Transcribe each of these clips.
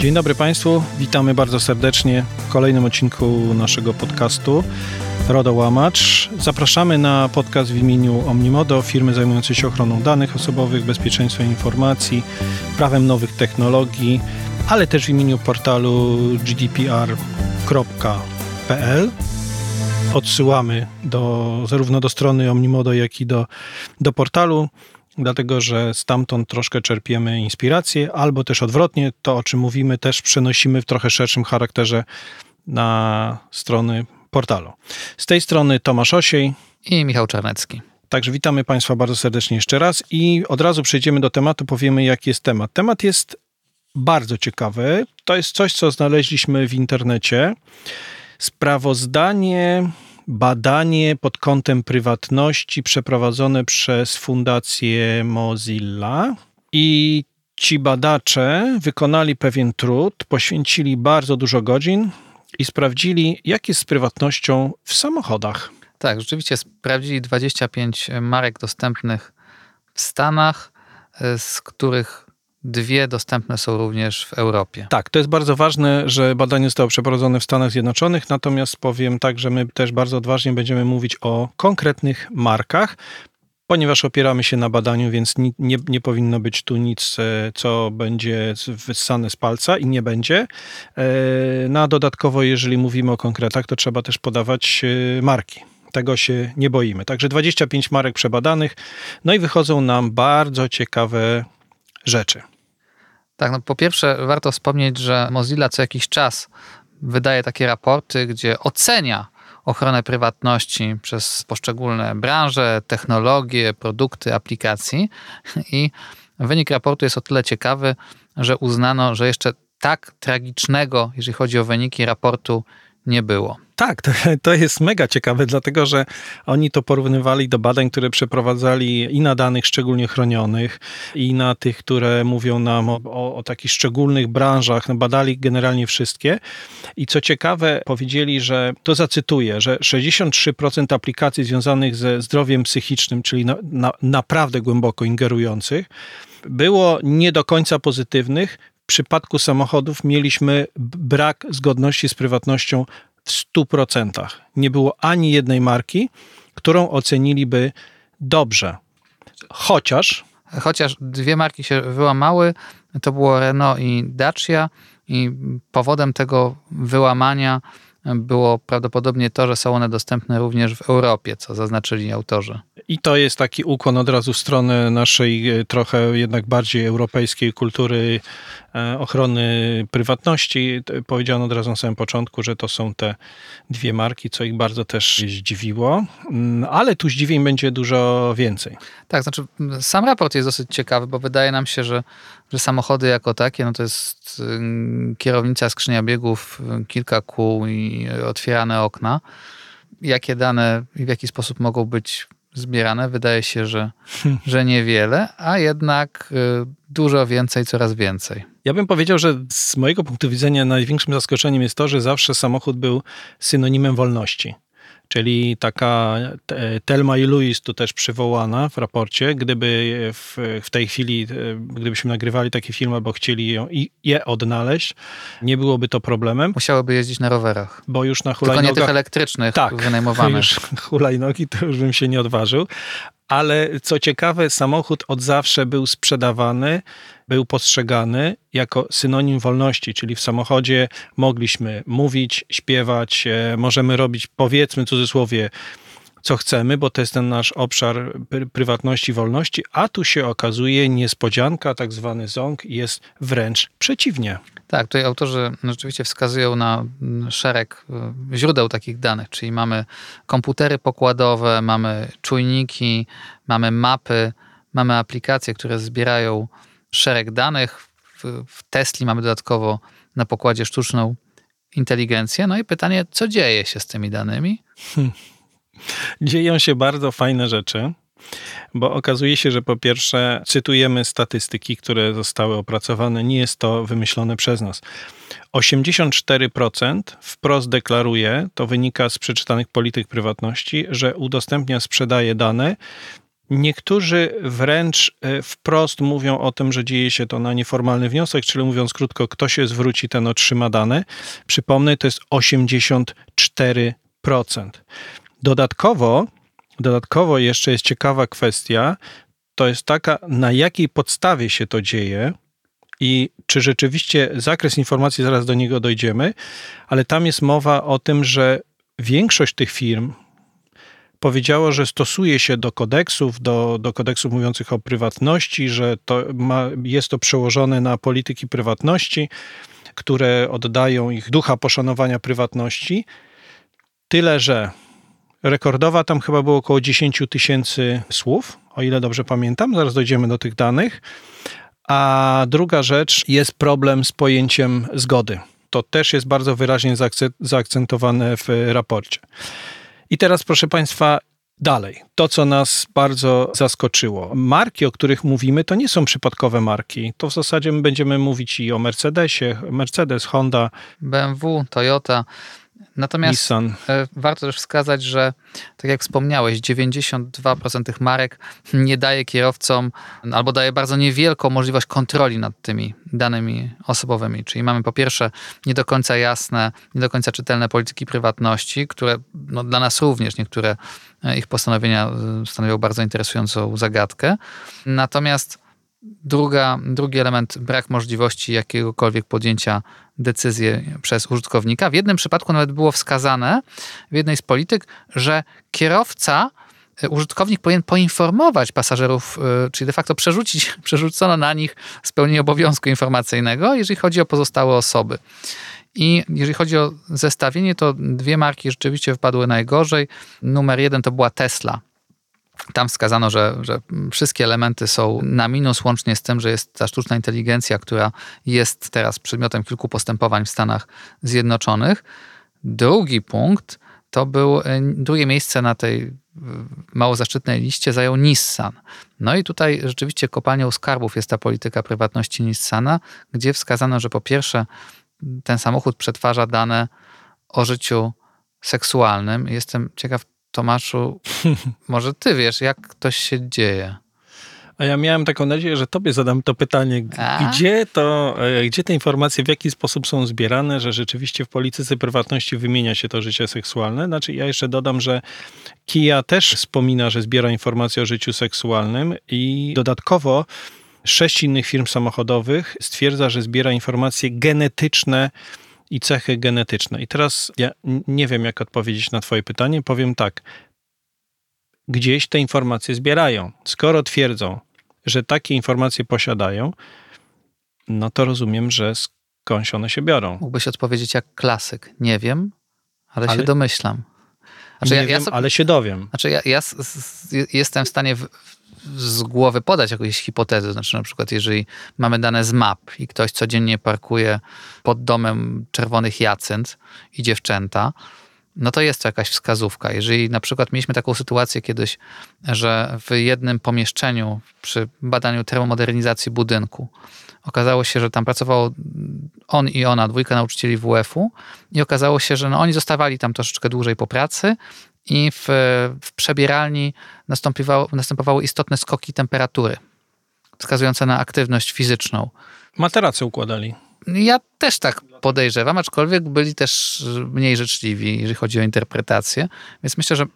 Dzień dobry Państwu, witamy bardzo serdecznie w kolejnym odcinku naszego podcastu RODO Łamacz. Zapraszamy na podcast w imieniu Omnimodo, firmy zajmującej się ochroną danych osobowych, bezpieczeństwem informacji, prawem nowych technologii, ale też w imieniu portalu gdpr.pl. Odsyłamy do, zarówno do strony Omnimodo, jak i do, do portalu dlatego że stamtąd troszkę czerpiemy inspirację, albo też odwrotnie, to o czym mówimy też przenosimy w trochę szerszym charakterze na strony portalu. Z tej strony Tomasz Osiej i Michał Czarnecki. Także witamy Państwa bardzo serdecznie jeszcze raz i od razu przejdziemy do tematu, powiemy jaki jest temat. Temat jest bardzo ciekawy. To jest coś, co znaleźliśmy w internecie. Sprawozdanie badanie pod kątem prywatności przeprowadzone przez Fundację Mozilla i ci badacze wykonali pewien trud, poświęcili bardzo dużo godzin i sprawdzili, jak jest z prywatnością w samochodach. Tak, rzeczywiście sprawdzili 25 marek dostępnych w Stanach, z których Dwie dostępne są również w Europie. Tak, to jest bardzo ważne, że badanie zostało przeprowadzone w Stanach Zjednoczonych, natomiast powiem tak, że my też bardzo odważnie będziemy mówić o konkretnych markach, ponieważ opieramy się na badaniu, więc nie, nie, nie, powinno być tu nic, e, co będzie wyssane z palca i nie będzie. No a dodatkowo, jeżeli mówimy o konkretach, to trzeba też podawać e, marki. Tego się nie boimy. Także 25 marek przebadanych, no i wychodzą nam bardzo ciekawe rzeczy. Tak, no po pierwsze warto wspomnieć, że Mozilla co jakiś czas wydaje takie raporty, gdzie ocenia ochronę prywatności przez poszczególne branże, technologie, produkty, aplikacji i wynik raportu jest o tyle ciekawy, że uznano, że jeszcze tak tragicznego, jeżeli chodzi o wyniki raportu, nie było. Tak, to, to jest mega ciekawe, dlatego że oni to porównywali do badań, które przeprowadzali i na danych szczególnie chronionych, i na tych, które mówią nam o, o, o takich szczególnych branżach. No, badali generalnie wszystkie. I co ciekawe, powiedzieli, że to zacytuję, że 63% aplikacji związanych ze zdrowiem psychicznym, czyli na, na, naprawdę głęboko ingerujących, było nie do końca pozytywnych. W przypadku samochodów mieliśmy brak zgodności z prywatnością w 100%. Nie było ani jednej marki, którą oceniliby dobrze. Chociaż. Chociaż dwie marki się wyłamały, to było Renault i Dacia, i powodem tego wyłamania było prawdopodobnie to, że są one dostępne również w Europie, co zaznaczyli autorzy. I to jest taki ukłon od razu w stronę naszej e, trochę jednak bardziej europejskiej kultury ochrony prywatności. Powiedziano od razu na samym początku, że to są te dwie marki, co ich bardzo też zdziwiło, mm, ale tu zdziwień będzie dużo więcej. Tak, znaczy sam raport jest dosyć ciekawy, bo wydaje nam się, że, że samochody jako takie, no to jest kierownica, skrzynia biegów, kilka kół i otwierane okna. Jakie dane i w jaki sposób mogą być zbierane? Wydaje się, że, że niewiele, a jednak y, dużo więcej, coraz więcej. Ja bym powiedział, że z mojego punktu widzenia największym zaskoczeniem jest to, że zawsze samochód był synonimem wolności czyli taka Telma i Louis tu też przywołana w raporcie. Gdyby w, w tej chwili, e, gdybyśmy nagrywali taki film albo chcieli ją, je odnaleźć, nie byłoby to problemem. Musiałyby jeździć na rowerach. Bo już na hulajnogach... Tylko nie tych elektrycznych tak, wynajmowanych. Już hulajnogi to już bym się nie odważył. Ale co ciekawe, samochód od zawsze był sprzedawany był postrzegany jako synonim wolności, czyli w samochodzie mogliśmy mówić, śpiewać, e, możemy robić, powiedzmy w cudzysłowie, co chcemy, bo to jest ten nasz obszar prywatności, wolności, a tu się okazuje niespodzianka, tak zwany ząg, jest wręcz przeciwnie. Tak, tutaj autorzy rzeczywiście wskazują na szereg e, źródeł takich danych, czyli mamy komputery pokładowe, mamy czujniki, mamy mapy, mamy aplikacje, które zbierają szereg danych. W, Tesli mamy dodatkowo na pokładzie sztuczną inteligencję. No i pytanie, co dzieje się z tymi danymi? Dzieją się bardzo fajne rzeczy, bo okazuje się, że po pierwsze cytujemy statystyki, które zostały opracowane, nie jest to wymyślone przez nas. 84% wprost deklaruje, to wynika z przeczytanych polityk prywatności, że udostępnia, sprzedaje dane Niektórzy wręcz e, wprost mówią o tym, że dzieje się to na nieformalny wniosek, czyli mówiąc krótko, kto się zwróci, ten otrzyma dane. Przypomnę, to jest 84%. Dodatkowo, dodatkowo jeszcze jest ciekawa kwestia, to jest taka, na jakiej podstawie się to dzieje i czy rzeczywiście zakres informacji, zaraz do niego dojdziemy, ale tam jest mowa o tym, że większość tych firm, powiedziało, że stosuje się do kodeksów, do, do kodeksów mówiących o prywatności, że to ma, jest to przełożone na polityki prywatności, które oddają ich ducha poszanowania prywatności. Tyle, że rekordowa tam chyba było około 10 tysięcy słów, o ile dobrze pamiętam, zaraz dojdziemy do tych danych. A druga rzecz jest problem z pojęciem zgody. To też jest bardzo wyraźnie zaakcentowane w raporcie. I teraz, proszę Państwa, Dalej, to co nas bardzo zaskoczyło. Marki, o których mówimy, to nie są przypadkowe marki. To w zasadzie my będziemy mówić i o Mercedesie, Mercedes, Honda, BMW, Toyota. Natomiast Nissan. E, warto też wskazać, że tak jak wspomniałeś, 92% tych marek nie daje kierowcom albo daje bardzo niewielką możliwość kontroli nad tymi danymi osobowymi. Czyli mamy po pierwsze nie do końca jasne, nie do końca czytelne polityki prywatności, które no, dla nas również niektóre e, ich postanowienia e, stanowią bardzo interesującą zagadkę. Natomiast Druga, drugi element, brak możliwości jakiegokolwiek podjęcia decyzji przez użytkownika. W jednym przypadku nawet było wskazane w jednej z polityk, że kierowca, e, użytkownik powinien poinformować pasażerów, e, czyli de facto przerzucić, przerzucono na nich spełnienie obowiązku informacyjnego, jeżeli chodzi o pozostałe osoby. I jeżeli chodzi o zestawienie, to dwie marki rzeczywiście wpadły najgorzej. Numer jeden to była Tesla tam wskazano, że, że wszystkie elementy są na minus, łącznie z tym, że jest ta sztuczna inteligencja, która jest teraz przedmiotem kilku postępowań w Stanach Zjednoczonych. Drugi punkt to był e, drugie miejsce na tej mało zaszczytnej liście zajął Nissan. No i tutaj rzeczywiście kopalnią skarbów jest ta polityka prywatności Nissana, gdzie wskazano, że po pierwsze ten samochód przetwarza dane o życiu seksualnym. Jestem ciekaw, Tomaszu, może ty wiesz, jak to się dzieje? A ja miałem taką nadzieję, że tobie zadam to pytanie, gdzie to, e, gdzie te informacje, w jaki sposób są zbierane, że rzeczywiście w polityce prywatności wymienia się to życie seksualne. Znaczy ja jeszcze dodam, że Kia też wspomina, że zbiera informacje o życiu seksualnym i dodatkowo sześć innych firm samochodowych stwierdza, że zbiera informacje genetyczne i cechy genetyczne. I teraz ja nie wiem, jak odpowiedzieć na Twoje pytanie. Powiem tak. Gdzieś te informacje zbierają. Skoro twierdzą, że takie informacje posiadają, no to rozumiem, że skądś one się biorą. Mógłbyś odpowiedzieć jak klasyk. Nie wiem, ale, ale się domyślam. Znaczy, nie ja, wiem, ja ale się dowiem. Znaczy ja, ja jestem w stanie w, z głowy podać jakąś hipotezę. Znaczy, na przykład, jeżeli mamy dane z map i ktoś codziennie parkuje pod domem czerwonych jacynt i dziewczęta, no to jest to jakaś wskazówka. Jeżeli na przykład mieliśmy taką sytuację kiedyś, że w jednym pomieszczeniu przy badaniu termomodernizacji budynku okazało się, że tam pracowało on i ona, dwójka nauczycieli WF-u i okazało się, że no oni zostawali tam troszeczkę dłużej po pracy i w, w przebieralni następowały, następowały istotne skoki temperatury, wskazujące na aktywność fizyczną. Materace układali. Ja też tak podejrzewam, aczkolwiek byli też mniej życzliwi, jeżeli chodzi o interpretację, więc myślę, że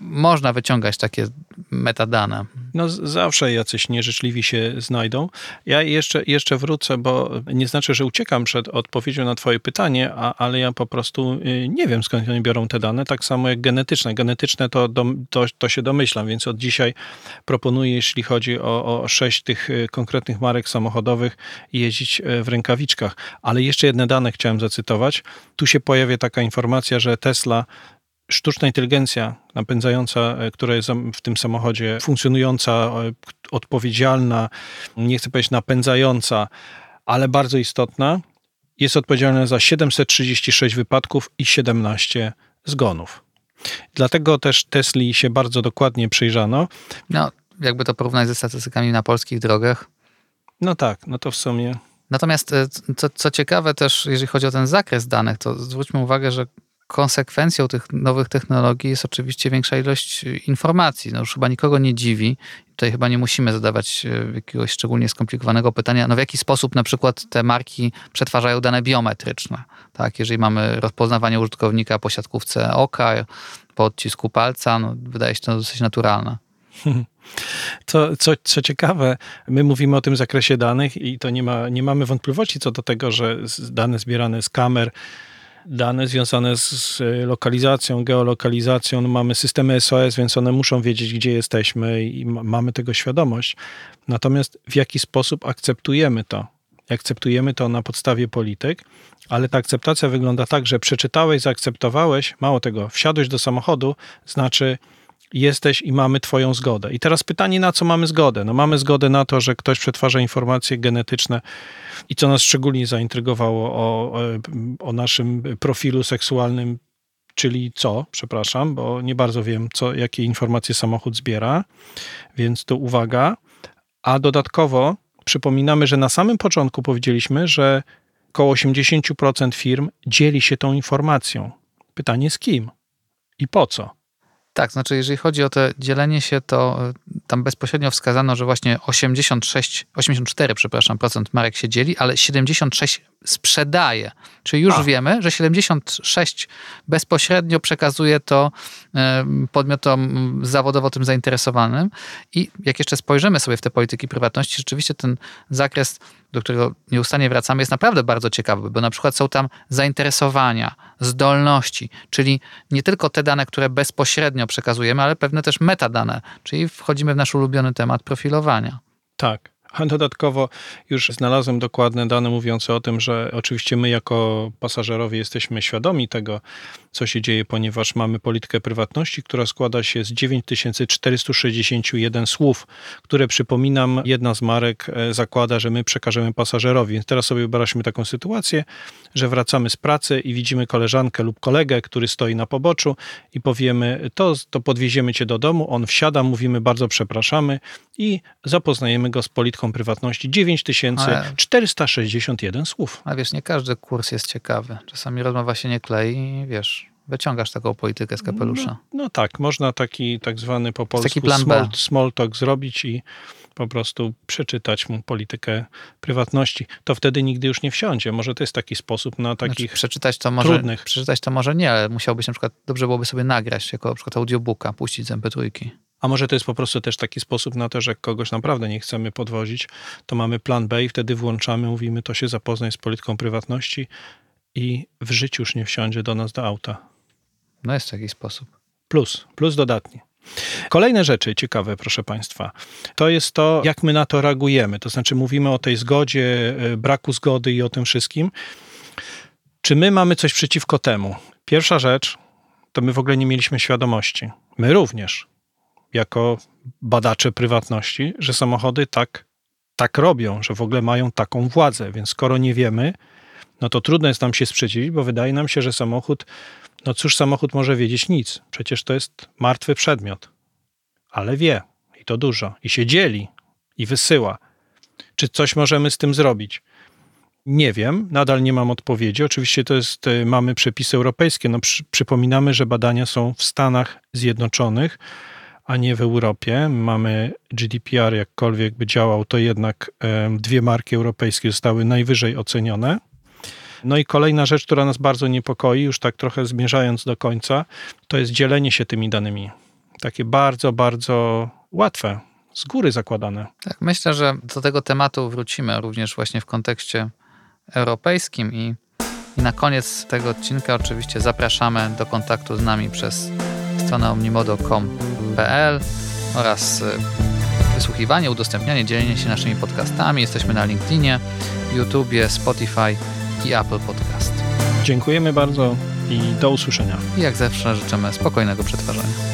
można wyciągać takie metadane. No zawsze jacyś nieżyczliwi się znajdą. Ja jeszcze, jeszcze wrócę, bo nie znaczy, że uciekam przed odpowiedzią na twoje pytanie, a, ale ja po prostu y, nie wiem skąd oni biorą te dane, tak samo jak genetyczne. Genetyczne to, to, to się domyślam, więc od dzisiaj proponuję, jeśli chodzi o, o sześć tych y, konkretnych marek samochodowych, jeździć y, w rękawiczkach. Ale jeszcze jedne dane chciałem zacytować. Tu się pojawia taka informacja, że Tesla sztuczna inteligencja napędzająca, e, która jest w tym samochodzie funkcjonująca, e, odpowiedzialna, nie chcę powiedzieć napędzająca, ale bardzo istotna, jest odpowiedzialna za 736 wypadków i 17 zgonów. Dlatego też Tesli się bardzo dokładnie przyjrzano. No, jakby to porównać ze statystykami na polskich drogach. No tak, no to w sumie. Natomiast e, co, co ciekawe też, jeżeli chodzi o ten zakres danych, to zwróćmy uwagę, że konsekwencją tych nowych technologii jest oczywiście większa ilość informacji. No już chyba nikogo nie dziwi. Tutaj chyba nie musimy zadawać e, jakiegoś szczególnie skomplikowanego pytania, no w jaki sposób na przykład te marki przetwarzają dane biometryczne. Tak, jeżeli mamy rozpoznawanie użytkownika po siatkówce oka, po odcisku palca, no wydaje się to dosyć naturalne. Co, co, co ciekawe, my mówimy o tym zakresie danych i to nie, ma, nie mamy wątpliwości co do tego, że dane zbierane z kamer, dane związane z lokalizacją, geolokalizacją, no mamy systemy SOS, więc one muszą wiedzieć, gdzie jesteśmy i mamy tego świadomość. Natomiast w jaki sposób akceptujemy to? Akceptujemy to na podstawie polityk, ale ta akceptacja wygląda tak, że przeczytałeś, zaakceptowałeś, mało tego, wsiadłeś do samochodu, znaczy jesteś i mamy Twoją zgodę. I teraz pytanie, na co mamy zgodę? No mamy zgodę na to, że ktoś przetwarza informacje genetyczne i co nas szczególnie zaintrygowało o, o naszym profilu seksualnym, czyli co, przepraszam, bo nie bardzo wiem, co, jakie informacje samochód zbiera, więc tu uwaga. A dodatkowo przypominamy, że na samym początku powiedzieliśmy, że około 80% firm dzieli się tą informacją. Pytanie z kim i po co? Tak, znaczy jeżeli chodzi o to dzielenie się, to tam bezpośrednio wskazano, że właśnie 86, 84, przepraszam, procent marek się dzieli, ale 76 sprzedaje. Czyli już A. wiemy, że 76 bezpośrednio przekazuje to podmiotom zawodowo tym zainteresowanym. I jak jeszcze spojrzymy sobie w te polityki prywatności, rzeczywiście ten zakres, do którego nieustannie wracamy, jest naprawdę bardzo ciekawy, bo na przykład są tam zainteresowania, zdolności, czyli nie tylko te dane, które bezpośrednio przekazujemy, ale pewne też metadane, czyli wchodzimy nasz ulubiony temat profilowania. Tak. Dodatkowo już znalazłem dokładne dane mówiące o tym, że oczywiście my jako pasażerowie jesteśmy świadomi tego, co się dzieje, ponieważ mamy politykę prywatności, która składa się z 9461 słów, które przypominam, jedna z marek e, zakłada, że my przekażemy pasażerowi. Teraz sobie wyobraźmy taką sytuację, że wracamy z pracy i widzimy koleżankę lub kolegę, który stoi na poboczu i powiemy, to, to podwieziemy cię do domu, on wsiada, mówimy bardzo przepraszamy i zapoznajemy go z polityką prywatności 9461 słów. A wiesz, nie każdy kurs jest ciekawy. Czasami rozmowa się nie klei, wiesz, wyciągasz taką politykę z kapelusza. No, no tak, można taki tak zwany po polsku taki plan small, small talk zrobić i po prostu przeczytać mu politykę prywatności. To wtedy nigdy już nie wsiądzie. Może to jest taki sposób na takich znaczy, przeczytać to może, trudnych. Przeczytać to może nie, ale musiałbyś na przykład, dobrze byłoby sobie nagrać jako na przykład audiobooka, puścić z mp3. A może to jest po prostu też taki sposób na to, że kogoś naprawdę nie chcemy podwozić, to mamy plan B i wtedy włączamy, mówimy, to się zapoznaj z polityką prywatności i w życiu już nie wsiądzie do nas do auta. No jest taki sposób. Plus, plus dodatnie. Kolejne rzeczy ciekawe, proszę Państwa, to jest to, jak my na to reagujemy. To znaczy, mówimy o tej zgodzie, e, braku zgody i o tym wszystkim. Czy my mamy coś przeciwko temu? Pierwsza rzecz, to my w ogóle nie mieliśmy świadomości. My również jako badacze prywatności, że samochody tak, tak robią, że w ogóle mają taką władzę. Więc skoro nie wiemy, no to trudno jest nam się sprzeciwić, bo wydaje nam się, że samochód, no cóż, samochód może wiedzieć nic. Przecież to jest martwy przedmiot. Ale wie i to dużo. I się dzieli i wysyła. Czy coś możemy z tym zrobić? Nie wiem, nadal nie mam odpowiedzi. Oczywiście to jest, y, mamy przepisy europejskie. No, przy, przypominamy, że badania są w Stanach Zjednoczonych a nie w Europie. Mamy GDPR, jakkolwiek by działał, to jednak dwie marki europejskie zostały najwyżej ocenione. No i kolejna rzecz, która nas bardzo niepokoi, już tak trochę zmierzając do końca, to jest dzielenie się tymi danymi. Takie bardzo, bardzo łatwe, z góry zakładane. Tak, myślę, że do tego tematu wrócimy również właśnie w kontekście europejskim i, i na koniec tego odcinka oczywiście zapraszamy do kontaktu z nami przez stronę omnimodo.com.pl oraz y, wysłuchiwanie, udostępnianie, dzielenie się naszymi podcastami. Jesteśmy na LinkedInie, YouTubie, Spotify i Apple Podcast. Dziękujemy bardzo i do usłyszenia. I jak zawsze życzymy spokojnego przetwarzania.